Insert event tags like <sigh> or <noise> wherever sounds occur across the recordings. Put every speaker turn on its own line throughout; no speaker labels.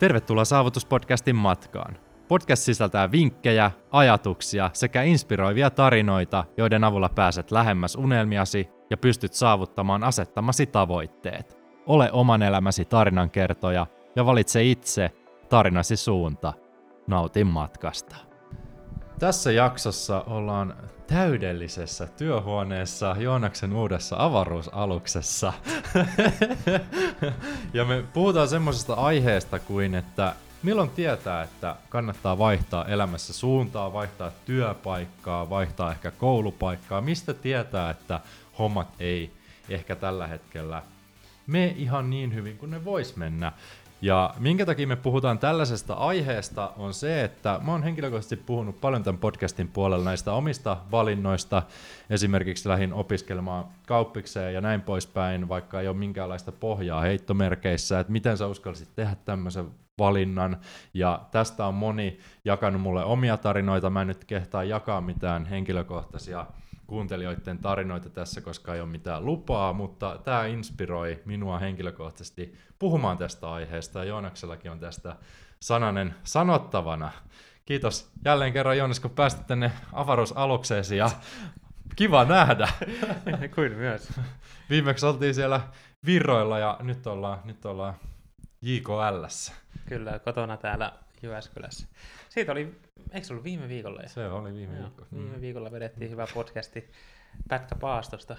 Tervetuloa Saavutuspodcastin matkaan. Podcast sisältää vinkkejä, ajatuksia sekä inspiroivia tarinoita, joiden avulla pääset lähemmäs unelmiasi ja pystyt saavuttamaan asettamasi tavoitteet. Ole oman elämäsi tarinankertoja ja valitse itse tarinasi suunta. Nautin matkasta. Tässä jaksossa ollaan täydellisessä työhuoneessa Joonaksen uudessa avaruusaluksessa. <laughs> ja me puhutaan semmoisesta aiheesta kuin, että milloin tietää, että kannattaa vaihtaa elämässä suuntaa, vaihtaa työpaikkaa, vaihtaa ehkä koulupaikkaa, mistä tietää, että hommat ei ehkä tällä hetkellä me ihan niin hyvin kuin ne vois mennä. Ja minkä takia me puhutaan tällaisesta aiheesta on se, että mä oon henkilökohtaisesti puhunut paljon tämän podcastin puolella näistä omista valinnoista. Esimerkiksi lähdin opiskelemaan kauppikseen ja näin poispäin, vaikka ei ole minkäänlaista pohjaa heittomerkeissä, että miten sä uskallisit tehdä tämmöisen valinnan. Ja tästä on moni jakanut mulle omia tarinoita. Mä en nyt kehtaa jakaa mitään henkilökohtaisia kuuntelijoiden tarinoita tässä, koska ei ole mitään lupaa, mutta tämä inspiroi minua henkilökohtaisesti puhumaan tästä aiheesta, ja Joonaksellakin on tästä sananen sanottavana. Kiitos jälleen kerran Joonas, kun päästit tänne avaruusalukseesi, ja kiva nähdä. <laughs>
Kuin myös.
Viimeksi oltiin siellä Virroilla, ja nyt ollaan, nyt ollaan JKL.
Kyllä, kotona täällä Jyväskylässä. Siitä oli, eikö se ollut viime viikolla?
Se oli viime
Joo,
viikko.
Viime
Mm.
viikolla vedettiin hyvä podcasti Pätkä Paastosta.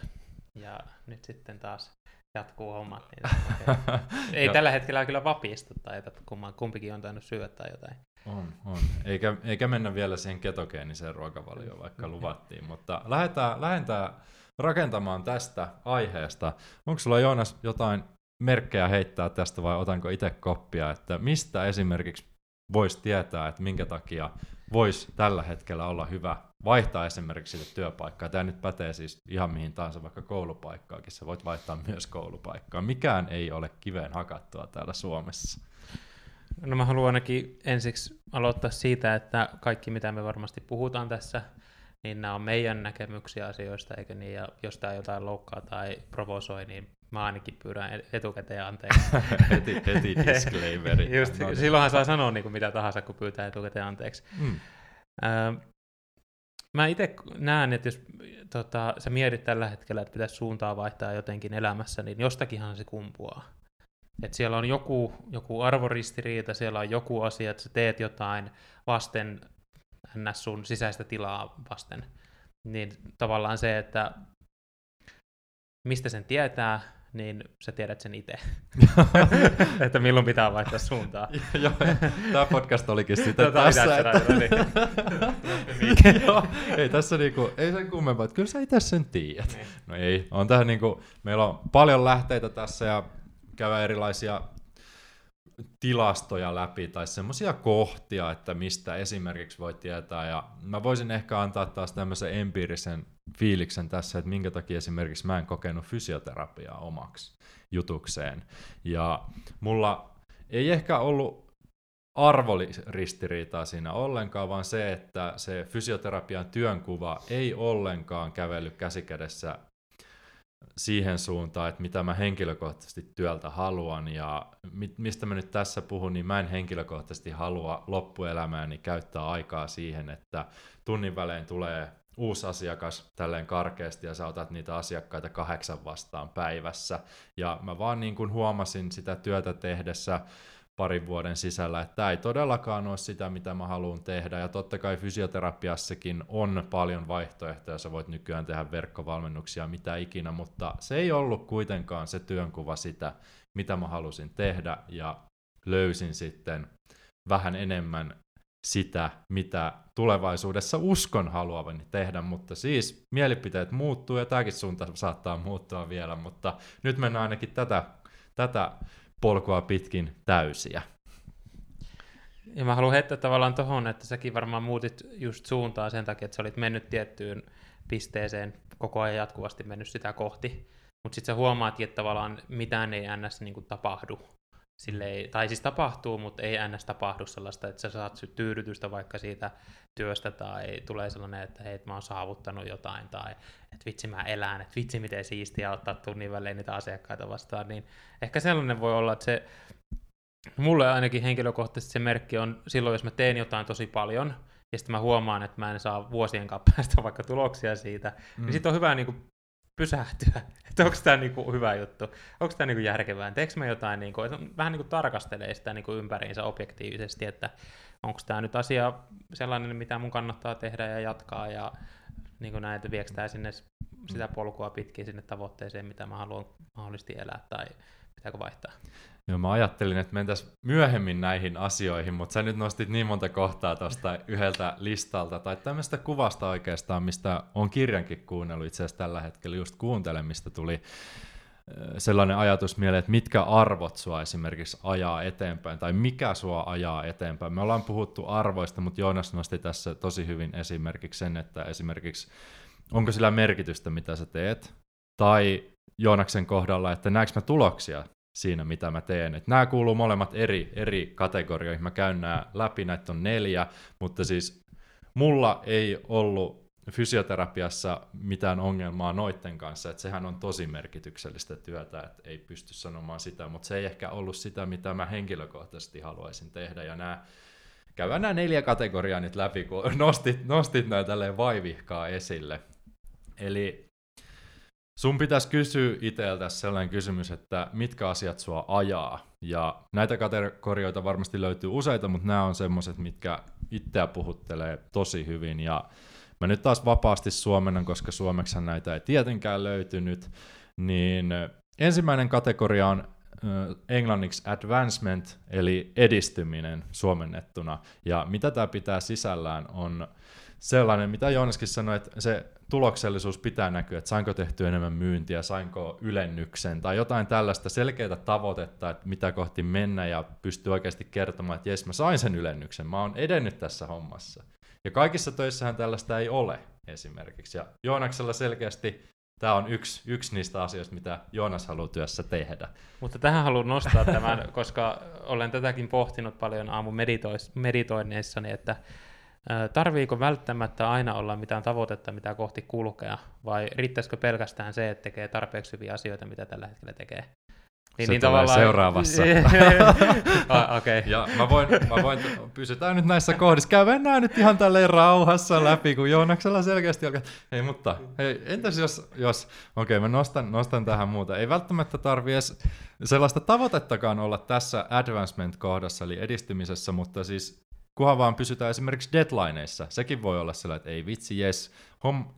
Ja nyt sitten taas jatkuu hommat. Niin. <laughs> Ei
Ja-
tällä hetkellä kyllä vapistu tai että kumman, kumpikin on tainnut syödä tai jotain.
On, on. Eikä, eikä mennä vielä siihen ketogeeniseen ruokavalioon, vaikka luvattiin, mutta lähdetään, lähdetään rakentamaan tästä aiheesta. Onko sulla Joonas jotain merkkejä heittää tästä vai otanko itse koppia, että mistä esimerkiksi voisi tietää, että minkä takia voisi tällä hetkellä olla hyvä vaihtaa esimerkiksi sitä työpaikkaa. Tämä nyt pätee siis ihan mihin tahansa, vaikka koulupaikkaakin. Sä voit vaihtaa myös koulupaikkaa. Mikään ei ole kiveen hakattua täällä Suomessa.
No mä haluan ainakin ensiksi aloittaa siitä, että kaikki mitä me varmasti puhutaan tässä, niin nämä on meidän näkemyksiä asioista, eikä niin, ja jos tämä jotain loukkaa tai provosoi, niin mä ainakin pyydän etukäteen anteeksi. <laughs>
heti, heti disclaimerit. <laughs>
Just,
No
silloinhan saa sanoa niin kuin mitä tahansa, kun pyytää etukäteen anteeksi.
Mm.
Ää, mä itse näen, että jos tota, sä mietit tällä hetkellä, että pitäisi suuntaa vaihtaa jotenkin elämässä, niin jostakinhan se kumpuaa. Et siellä on joku, joku arvoristiriita, siellä on joku asia, että sä teet jotain vasten ns. sun sisäistä tilaa vasten. Niin tavallaan se, että mistä sen tietää, niin sä tiedät sen itse. <laughs> <laughs> että milloin pitää vaihtaa suuntaa. <laughs>
Joo, tämä podcast olikin sitä
Tota,
tässä. Että... Joo, ei tässä niinku, ei sen kummempaa, että kyllä sä itse sen tiedät.
Niin.
No ei, on tähän niinku, meillä on paljon lähteitä tässä ja käydään erilaisia tilastoja läpi tai semmoisia kohtia, että mistä esimerkiksi voi tietää. Ja mä voisin ehkä antaa taas tämmöisen empiirisen fiiliksen tässä, että minkä takia esimerkiksi mä en kokenut fysioterapiaa omaksi jutukseen. Ja mulla ei ehkä ollut arvoristiriitaa siinä ollenkaan, vaan se, että se fysioterapian työnkuva ei ollenkaan kävellyt käsikädessä siihen suuntaan, että mitä mä henkilökohtaisesti työltä haluan ja mi- mistä mä nyt tässä puhun, niin mä en henkilökohtaisesti halua loppuelämääni käyttää aikaa siihen, että tunnin välein tulee uusi asiakas tälleen karkeasti ja sä otat niitä asiakkaita kahdeksan vastaan päivässä. Ja mä vaan niin kuin huomasin sitä työtä tehdessä parin vuoden sisällä, että tämä ei todellakaan ole sitä, mitä mä haluan tehdä. Ja totta kai fysioterapiassakin on paljon vaihtoehtoja, sä voit nykyään tehdä verkkovalmennuksia, mitä ikinä, mutta se ei ollut kuitenkaan se työnkuva sitä, mitä mä halusin tehdä, ja löysin sitten vähän enemmän sitä, mitä tulevaisuudessa uskon haluavani tehdä, mutta siis mielipiteet muuttuu ja tämäkin suunta saattaa muuttua vielä, mutta nyt mennään ainakin tätä, tätä polkua pitkin täysiä.
Ja mä haluan heittää tavallaan tohon, että säkin varmaan muutit just suuntaa sen takia, että sä olit mennyt tiettyyn pisteeseen koko ajan jatkuvasti mennyt sitä kohti. Mutta sitten sä huomaat, että tavallaan mitään ei ns. Niin tapahdu. Silleen, tai siis tapahtuu, mutta ei ns. tapahdu sellaista, että sä saat tyydytystä vaikka siitä työstä tai tulee sellainen, että hei, mä oon saavuttanut jotain tai että vitsi mä elän, että vitsi miten siistiä ottaa tunnin välein niitä asiakkaita vastaan, niin ehkä sellainen voi olla, että se mulle ainakin henkilökohtaisesti se merkki on silloin, jos mä teen jotain tosi paljon, ja sitten mä huomaan, että mä en saa vuosien <laughs> päästä vaikka tuloksia siitä, niin mm. niin sitten on hyvä niin kuin, pysähtyä, <laughs> että onko tämä niin kuin, hyvä juttu, onko tämä niin kuin, järkevää, teekö mä jotain, niin kuin, että vähän niin kuin tarkastelee sitä niin kuin, ympäriinsä objektiivisesti, että onko tämä nyt asia sellainen, mitä mun kannattaa tehdä ja jatkaa, ja niin kuin näin, että viekö tämä sinne sitä polkua pitkin sinne tavoitteeseen, mitä mä haluan mahdollisesti elää, tai pitääkö vaihtaa?
Joo, mä ajattelin, että mentäisiin myöhemmin näihin asioihin, mutta sä nyt nostit niin monta kohtaa tuosta yhdeltä listalta, tai tämmöistä kuvasta oikeastaan, mistä on kirjankin kuunnellut itse asiassa tällä hetkellä just kuuntelen, mistä tuli sellainen ajatus mieleen, että mitkä arvot sua esimerkiksi ajaa eteenpäin, tai mikä sua ajaa eteenpäin. Me ollaan puhuttu arvoista, mutta Joonas nosti tässä tosi hyvin esimerkiksi sen, että esimerkiksi onko sillä merkitystä, mitä sä teet, tai Joonaksen kohdalla, että näekö mä tuloksia siinä, mitä mä teen. Et nämä kuuluu molemmat eri, eri kategorioihin. Mä käyn nämä läpi, näitä on neljä, mutta siis mulla ei ollut fysioterapiassa mitään ongelmaa noitten kanssa, että sehän on tosi merkityksellistä työtä, että ei pysty sanomaan sitä, mutta se ei ehkä ollut sitä, mitä mä henkilökohtaisesti haluaisin tehdä, ja nämä käydään nämä neljä kategoriaa nyt läpi, kun nostit, nostit näitä vaivihkaa esille. Eli Sun pitäisi kysyä itseltä sellainen kysymys, että mitkä asiat sua ajaa. Ja näitä kategorioita varmasti löytyy useita, mutta nämä on semmoiset, mitkä itseä puhuttelee tosi hyvin. Ja mä nyt taas vapaasti suomennan, koska suomeksi näitä ei tietenkään löytynyt. Niin ensimmäinen kategoria on englanniksi advancement, eli edistyminen suomennettuna. Ja mitä tämä pitää sisällään on sellainen, mitä Joonaskin sanoi, että se tuloksellisuus pitää näkyä, että sainko tehty enemmän myyntiä, sainko ylennyksen tai jotain tällaista selkeää tavoitetta, että mitä kohti mennä ja pystyy oikeasti kertomaan, että jes, mä sain sen ylennyksen, mä oon edennyt tässä hommassa. Ja kaikissa töissähän tällaista ei ole esimerkiksi. Ja Joonaksella selkeästi tämä on yksi, yksi niistä asioista, mitä Joonas haluaa työssä tehdä.
Mutta tähän haluan nostaa tämän, koska olen tätäkin pohtinut paljon aamun meditoinneissani, että Tarviiko välttämättä aina olla mitään tavoitetta, mitä kohti kulkea, vai riittäisikö pelkästään se, että tekee tarpeeksi hyviä asioita, mitä tällä hetkellä tekee?
Niin, se niin tulee tavallaan... seuraavassa. <laughs>
ah, okay.
Ja mä voin, mä voin, pysytään nyt näissä kohdissa, käydään nämä nyt ihan tälleen rauhassa läpi, kun Joonaksella selkeästi alkaa, hei mutta, hei, entäs jos, jos okei okay, mä nostan, nostan tähän muuta, ei välttämättä tarvi edes sellaista tavoitettakaan olla tässä advancement-kohdassa, eli edistymisessä, mutta siis kunhan vaan pysytään esimerkiksi deadlineissa. Sekin voi olla sellainen, että ei vitsi, jes,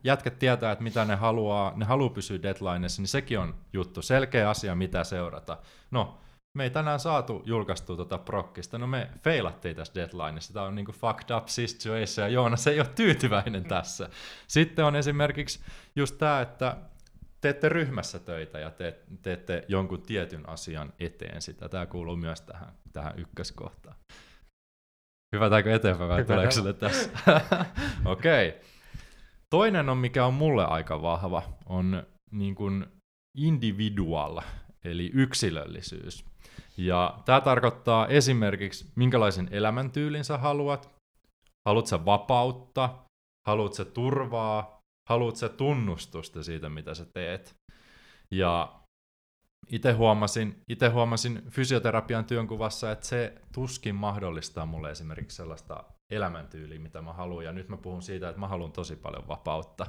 jätket tietää, että mitä ne haluaa, ne haluaa pysyä deadlineissa, niin sekin on juttu, selkeä asia, mitä seurata. No, me ei tänään saatu julkaistua tuota prokkista, no me feilattiin tässä deadlineissa, tämä on niinku fucked up situation, ja Joonas ei ole tyytyväinen tässä. Sitten on esimerkiksi just tämä, että teette ryhmässä töitä ja te, teette jonkun tietyn asian eteen sitä. Tämä kuuluu myös tähän, tähän ykköskohtaan. Hyvätäänkö eteenpäin vai tuleeko sille tässä? <laughs> Okei. Okay. Toinen on, mikä on mulle aika vahva, on niin kuin individual, eli yksilöllisyys. Ja tämä tarkoittaa esimerkiksi, minkälaisen elämäntyylin sä haluat, haluat sä vapautta, haluat sä turvaa, haluat sä tunnustusta siitä, mitä sä teet. Ja itse huomasin, ite huomasin fysioterapian työnkuvassa, että se tuskin mahdollistaa mulle esimerkiksi sellaista elämäntyyliä, mitä mä haluan. Ja nyt mä puhun siitä, että mä haluan tosi paljon vapautta.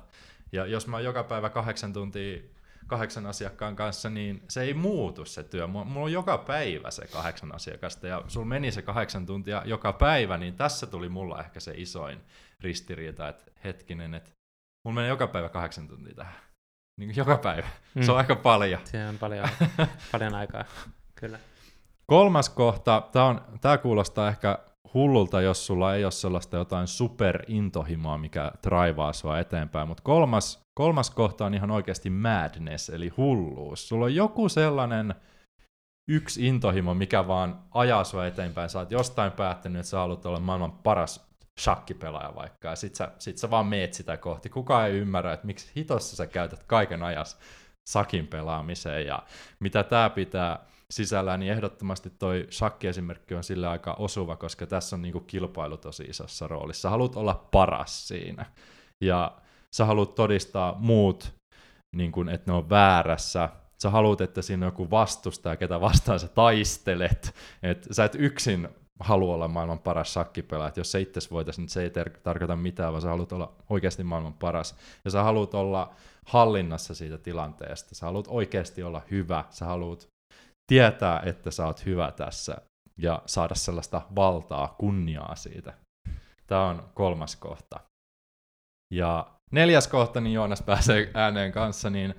Ja jos mä joka päivä kahdeksan tuntia kahdeksan asiakkaan kanssa, niin se ei muutu se työ. Mulla on joka päivä se kahdeksan asiakasta ja sulla meni se kahdeksan tuntia joka päivä, niin tässä tuli mulla ehkä se isoin ristiriita, että hetkinen, että mulla menee joka päivä kahdeksan tuntia tähän niin joka päivä. Mm. Se on mm. aika paljon.
Se on paljon, <laughs> paljon aikaa, kyllä.
Kolmas kohta, tämä, on, tämä kuulostaa ehkä hullulta, jos sulla ei ole sellaista jotain superintohimoa, mikä traivaa sua eteenpäin, mutta kolmas, kolmas kohta on ihan oikeasti madness, eli hulluus. Sulla on joku sellainen yksi intohimo, mikä vaan ajaa sua eteenpäin. Sä oot jostain päättänyt, että sä haluat olla maailman paras shakkipelaaja vaikka, ja sit sä, sit sä vaan meet sitä kohti. Kukaan ei ymmärrä, että miksi hitossa sä käytät kaiken ajas sakin pelaamiseen, ja mitä tämä pitää sisällään, niin ehdottomasti toi shakki-esimerkki on sillä aika osuva, koska tässä on niinku kilpailu tosi isossa roolissa. Haluat olla paras siinä, ja sä haluat todistaa muut, niin kun, että ne on väärässä, sä haluat, että siinä on joku vastustaja, ketä vastaan sä taistelet, että sä et yksin halua olla maailman paras shakkipelaaja, että jos sä itse voitaisiin, niin se ei ter- tarkoita mitään, vaan sä haluat olla oikeasti maailman paras, ja sä haluat olla hallinnassa siitä tilanteesta, sä haluat oikeasti olla hyvä, sä haluat tietää, että sä oot hyvä tässä, ja saada sellaista valtaa, kunniaa siitä. Tämä on kolmas kohta. Ja neljäs kohta, niin Joonas pääsee ääneen kanssa, niin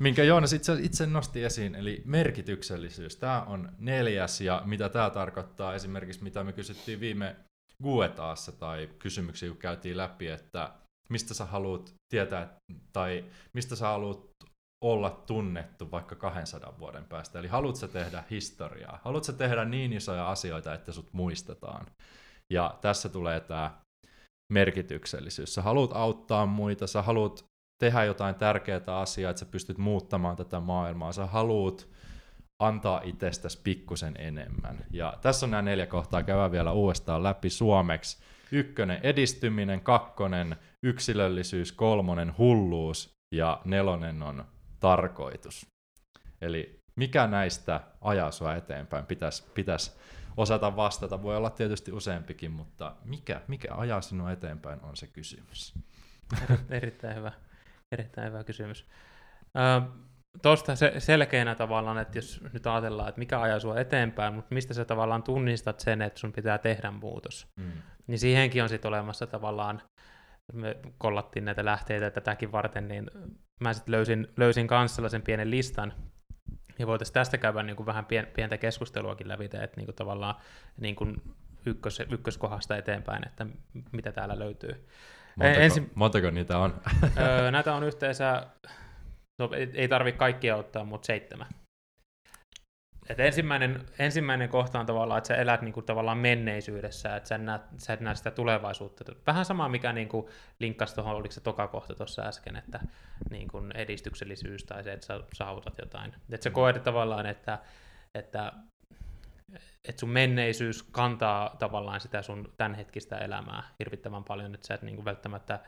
minkä Joonas itse, itse nosti esiin, eli merkityksellisyys. Tämä on neljäs, ja mitä tämä tarkoittaa esimerkiksi, mitä me kysyttiin viime Guetaassa, tai kysymyksiä, kun käytiin läpi, että mistä sä haluat tietää, tai mistä sä haluat olla tunnettu vaikka 200 vuoden päästä. Eli haluatko tehdä historiaa? Haluatko tehdä niin isoja asioita, että sut muistetaan? Ja tässä tulee tämä merkityksellisyys. Sä haluat auttaa muita, sä haluat tehdä jotain tärkeää asiaa, että sä pystyt muuttamaan tätä maailmaa, sä haluat antaa itsestäsi pikkusen enemmän. Ja tässä on nämä neljä kohtaa, käydään vielä uudestaan läpi suomeksi. Ykkönen edistyminen, kakkonen yksilöllisyys, kolmonen hulluus ja nelonen on tarkoitus. Eli mikä näistä ajaa sua eteenpäin pitäisi, pitäisi osata vastata. Voi olla tietysti useampikin, mutta mikä, mikä ajaa sinua eteenpäin on se kysymys.
Erittäin hyvä, erittäin hyvä kysymys. Tuosta se, selkeänä tavallaan, että jos nyt ajatellaan, että mikä ajaa sinua eteenpäin, mutta mistä sä tavallaan tunnistat sen, että sun pitää tehdä muutos, mm. niin siihenkin on sitten olemassa tavallaan, me kollattiin näitä lähteitä tätäkin varten, niin mä sitten löysin, löysin kanssa sellaisen pienen listan, ja voitaisiin tästä käydä niin kuin vähän pientä keskusteluakin läpi, että niin kuin tavallaan niin kuin ykkös, ykköskohdasta eteenpäin, että mitä täällä löytyy.
Montako, Ensin, montako niitä on?
näitä on yhteensä, no ei tarvitse kaikkia ottaa, mutta seitsemän. Et ensimmäinen, ensimmäinen kohta on tavallaan, että sä elät niinku tavallaan menneisyydessä, että sä, näet, sä et näe sitä tulevaisuutta. Vähän sama, mikä niinku linkkasi tuohon, oliko se toka kohta tuossa äsken, että niinku edistyksellisyys tai se, että sä saavutat jotain. Että sä koet tavallaan, että, että, että sun menneisyys kantaa tavallaan sitä sun tämänhetkistä elämää hirvittävän paljon, että sä et niinku välttämättä,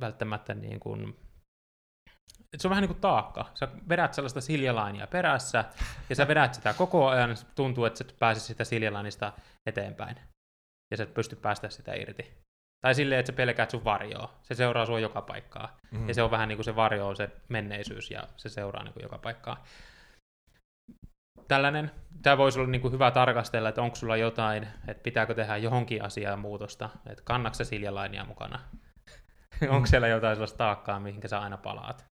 välttämättä niin kuin se on vähän niin kuin taakka. Sä vedät sellaista siljalainia perässä, ja sä vedät sitä koko ajan, tuntuu, että sä pääsit sitä siljalainista eteenpäin. Ja sä et pysty päästä sitä irti. Tai silleen, että sä pelkäät sun varjoa. Se seuraa sua joka paikkaa. Mm-hmm. Ja se on vähän niin kuin se varjo on se menneisyys, ja se seuraa niin kuin joka paikkaa. Tällainen, tämä voisi olla niin kuin hyvä tarkastella, että onko sulla jotain, että pitääkö tehdä johonkin asiaan muutosta, että kannaksa siljalainia mukana. <laughs> onko siellä jotain sellaista taakkaa, mihinkä sä aina palaat.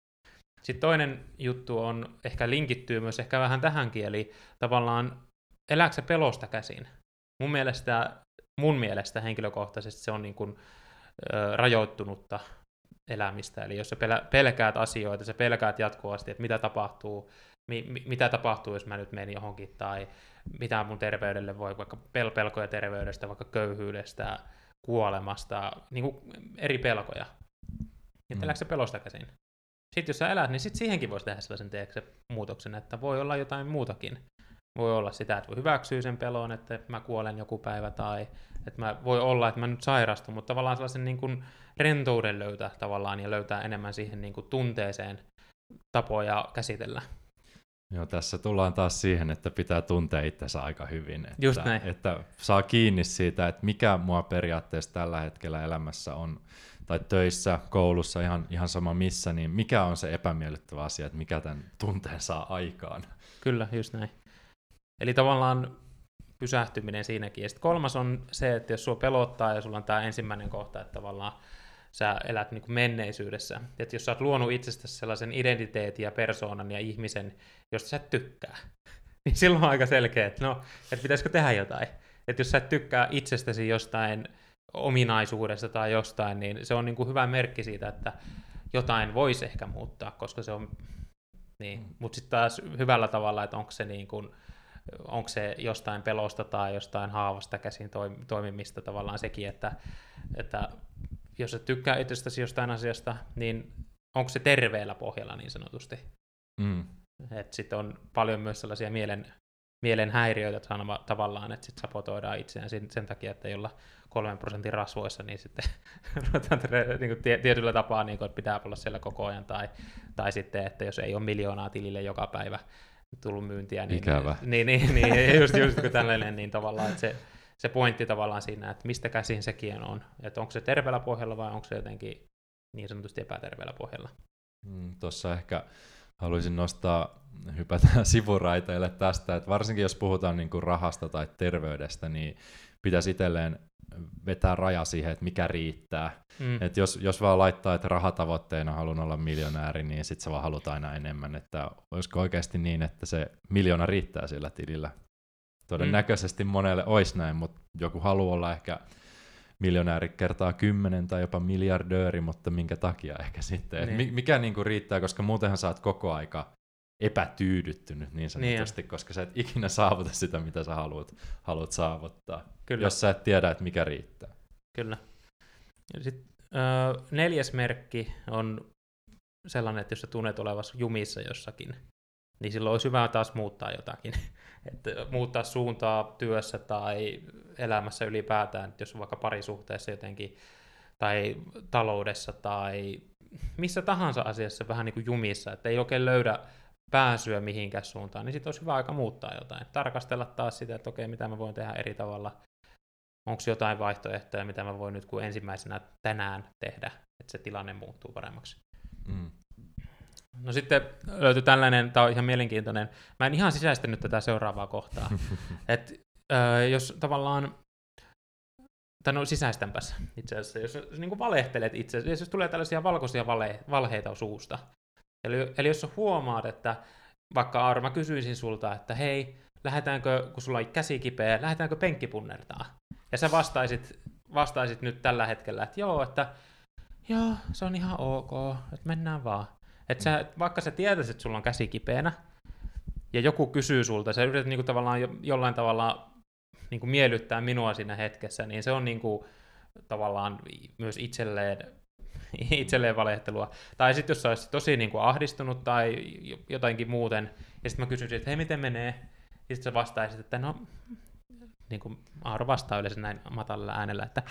Sitten toinen juttu on, ehkä linkittyy myös ehkä vähän tähänkin, eli tavallaan elääkö pelosta käsin? Mun mielestä, mun mielestä henkilökohtaisesti se on niin kuin, ö, rajoittunutta elämistä. Eli jos sä pelkäät asioita, sä pelkäät jatkuvasti, että mitä tapahtuu, mi, mi, mitä tapahtuu, jos mä nyt menen johonkin, tai mitä mun terveydelle voi, vaikka pel- pelkoja terveydestä, vaikka köyhyydestä, kuolemasta, niin kuin eri pelkoja. Että mm. se pelosta käsin? Sitten jos sä elät, niin sitten siihenkin voisi tehdä sellaisen teekse muutoksen, että voi olla jotain muutakin. Voi olla sitä, että voi hyväksyä sen pelon, että mä kuolen joku päivä, tai että mä, voi olla, että mä nyt sairastun, mutta tavallaan sellaisen niin kuin rentouden löytää tavallaan ja löytää enemmän siihen niin kuin tunteeseen tapoja käsitellä.
Joo, tässä tullaan taas siihen, että pitää tuntea itsensä aika hyvin. Että,
Just näin.
että saa kiinni siitä, että mikä mua periaatteessa tällä hetkellä elämässä on tai töissä, koulussa, ihan, ihan sama missä, niin mikä on se epämiellyttävä asia, että mikä tämän tunteen saa aikaan?
Kyllä, just näin. Eli tavallaan pysähtyminen siinäkin. Ja sitten kolmas on se, että jos sua pelottaa ja sulla on tämä ensimmäinen kohta, että tavallaan sä elät niin kuin menneisyydessä. Että jos sä oot luonut itsestäsi sellaisen identiteetin ja persoonan ja ihmisen, josta sä et tykkää, <laughs> niin silloin on aika selkeä, että no, että pitäisikö tehdä jotain. Että jos sä et tykkää itsestäsi jostain ominaisuudesta tai jostain, niin se on niin kuin hyvä merkki siitä, että jotain voisi ehkä muuttaa, koska se on, niin, mm. mutta sitten taas hyvällä tavalla, että onko se niin kuin, onko se jostain pelosta tai jostain haavasta käsin toimimista tavallaan sekin, että, että jos et tykkää itsestäsi jostain asiasta, niin onko se terveellä pohjalla niin sanotusti. Mm. Sitten on paljon myös sellaisia mielen mielenhäiriöitä tavallaan, että sitten sapotoidaan itseään sen, sen takia, että jolla kolmen prosentin rasvoissa, niin sitten <laughs> ruvetaan niin kuin tietyllä tapaa, niin kuin, että pitää olla siellä koko ajan, tai, tai sitten, että jos ei ole miljoonaa tilille joka päivä tullut myyntiä, niin,
Ikävä.
niin, niin, niin just, just kun tällainen, niin tavallaan, että se, se pointti tavallaan siinä, että mistä käsin sekin on, että onko se terveellä pohjalla vai onko se jotenkin niin sanotusti epäterveellä pohjalla.
Mm, Tuossa ehkä haluaisin nostaa, hypätä <laughs> sivuraiteille tästä, että varsinkin jos puhutaan niin kuin rahasta tai terveydestä, niin pitäisi itselleen vetää raja siihen, että mikä riittää. Mm. Et jos, jos vaan laittaa, että rahatavoitteena haluan olla miljonääri, niin sitten se vaan halutaan aina enemmän. Että olisiko oikeasti niin, että se miljoona riittää sillä tilillä? Todennäköisesti mm. monelle olisi näin, mutta joku haluaa olla ehkä miljonääri kertaa kymmenen tai jopa miljardööri, mutta minkä takia ehkä sitten. Niin. mikä niinku riittää, koska muutenhan saat koko aika epätyydyttynyt niin sanotusti, niin. koska sä et ikinä saavuta sitä, mitä sä haluat, haluat saavuttaa, Kyllä. jos sä et tiedä, että mikä riittää.
Kyllä. Sitten, äh, neljäs merkki on sellainen, että jos sä tunnet olevassa jumissa jossakin, niin silloin olisi hyvä taas muuttaa jotakin. Että muuttaa suuntaa työssä tai elämässä ylipäätään, jos on vaikka parisuhteessa jotenkin, tai taloudessa tai missä tahansa asiassa vähän niin kuin jumissa, että ei oikein löydä pääsyä mihinkään suuntaan, niin sitten olisi hyvä aika muuttaa jotain. Tarkastella taas sitä, että okei, mitä mä voin tehdä eri tavalla. Onko jotain vaihtoehtoja, mitä mä voin nyt kuin ensimmäisenä tänään tehdä, että se tilanne muuttuu paremmaksi. Mm. No sitten löytyi tällainen, tämä on ihan mielenkiintoinen, mä en ihan sisäistänyt tätä seuraavaa kohtaa, <laughs> että äh, jos tavallaan, tai no sisäistänpäs itse asiassa, jos, jos niin kuin valehtelet itse asiassa, jos tulee tällaisia valkoisia vale, valheita suusta, Eli, eli jos huomaat, että vaikka Aaro, mä kysyisin sulta, että hei, lähdetäänkö, kun sulla on käsi kipeä, lähdetäänkö penkkipunnertaa? Ja sä vastaisit, vastaisit nyt tällä hetkellä, että joo, että joo, se on ihan ok, että mennään vaan. Että sä, vaikka sä tietäisit, että sulla on käsi kipeänä, ja joku kysyy sulta, sä yrität niinku tavallaan jo, jollain tavalla niinku miellyttää minua siinä hetkessä, niin se on niinku, tavallaan myös itselleen <laughs> itselleen valehtelua. Tai sitten jos olisi tosi niin kuin ahdistunut tai jotainkin muuten, ja sitten mä kysyisin, että hei, miten menee? Ja sitten sä vastaisit, että no, niin kuin Aaro vastaa yleensä näin matalalla äänellä, että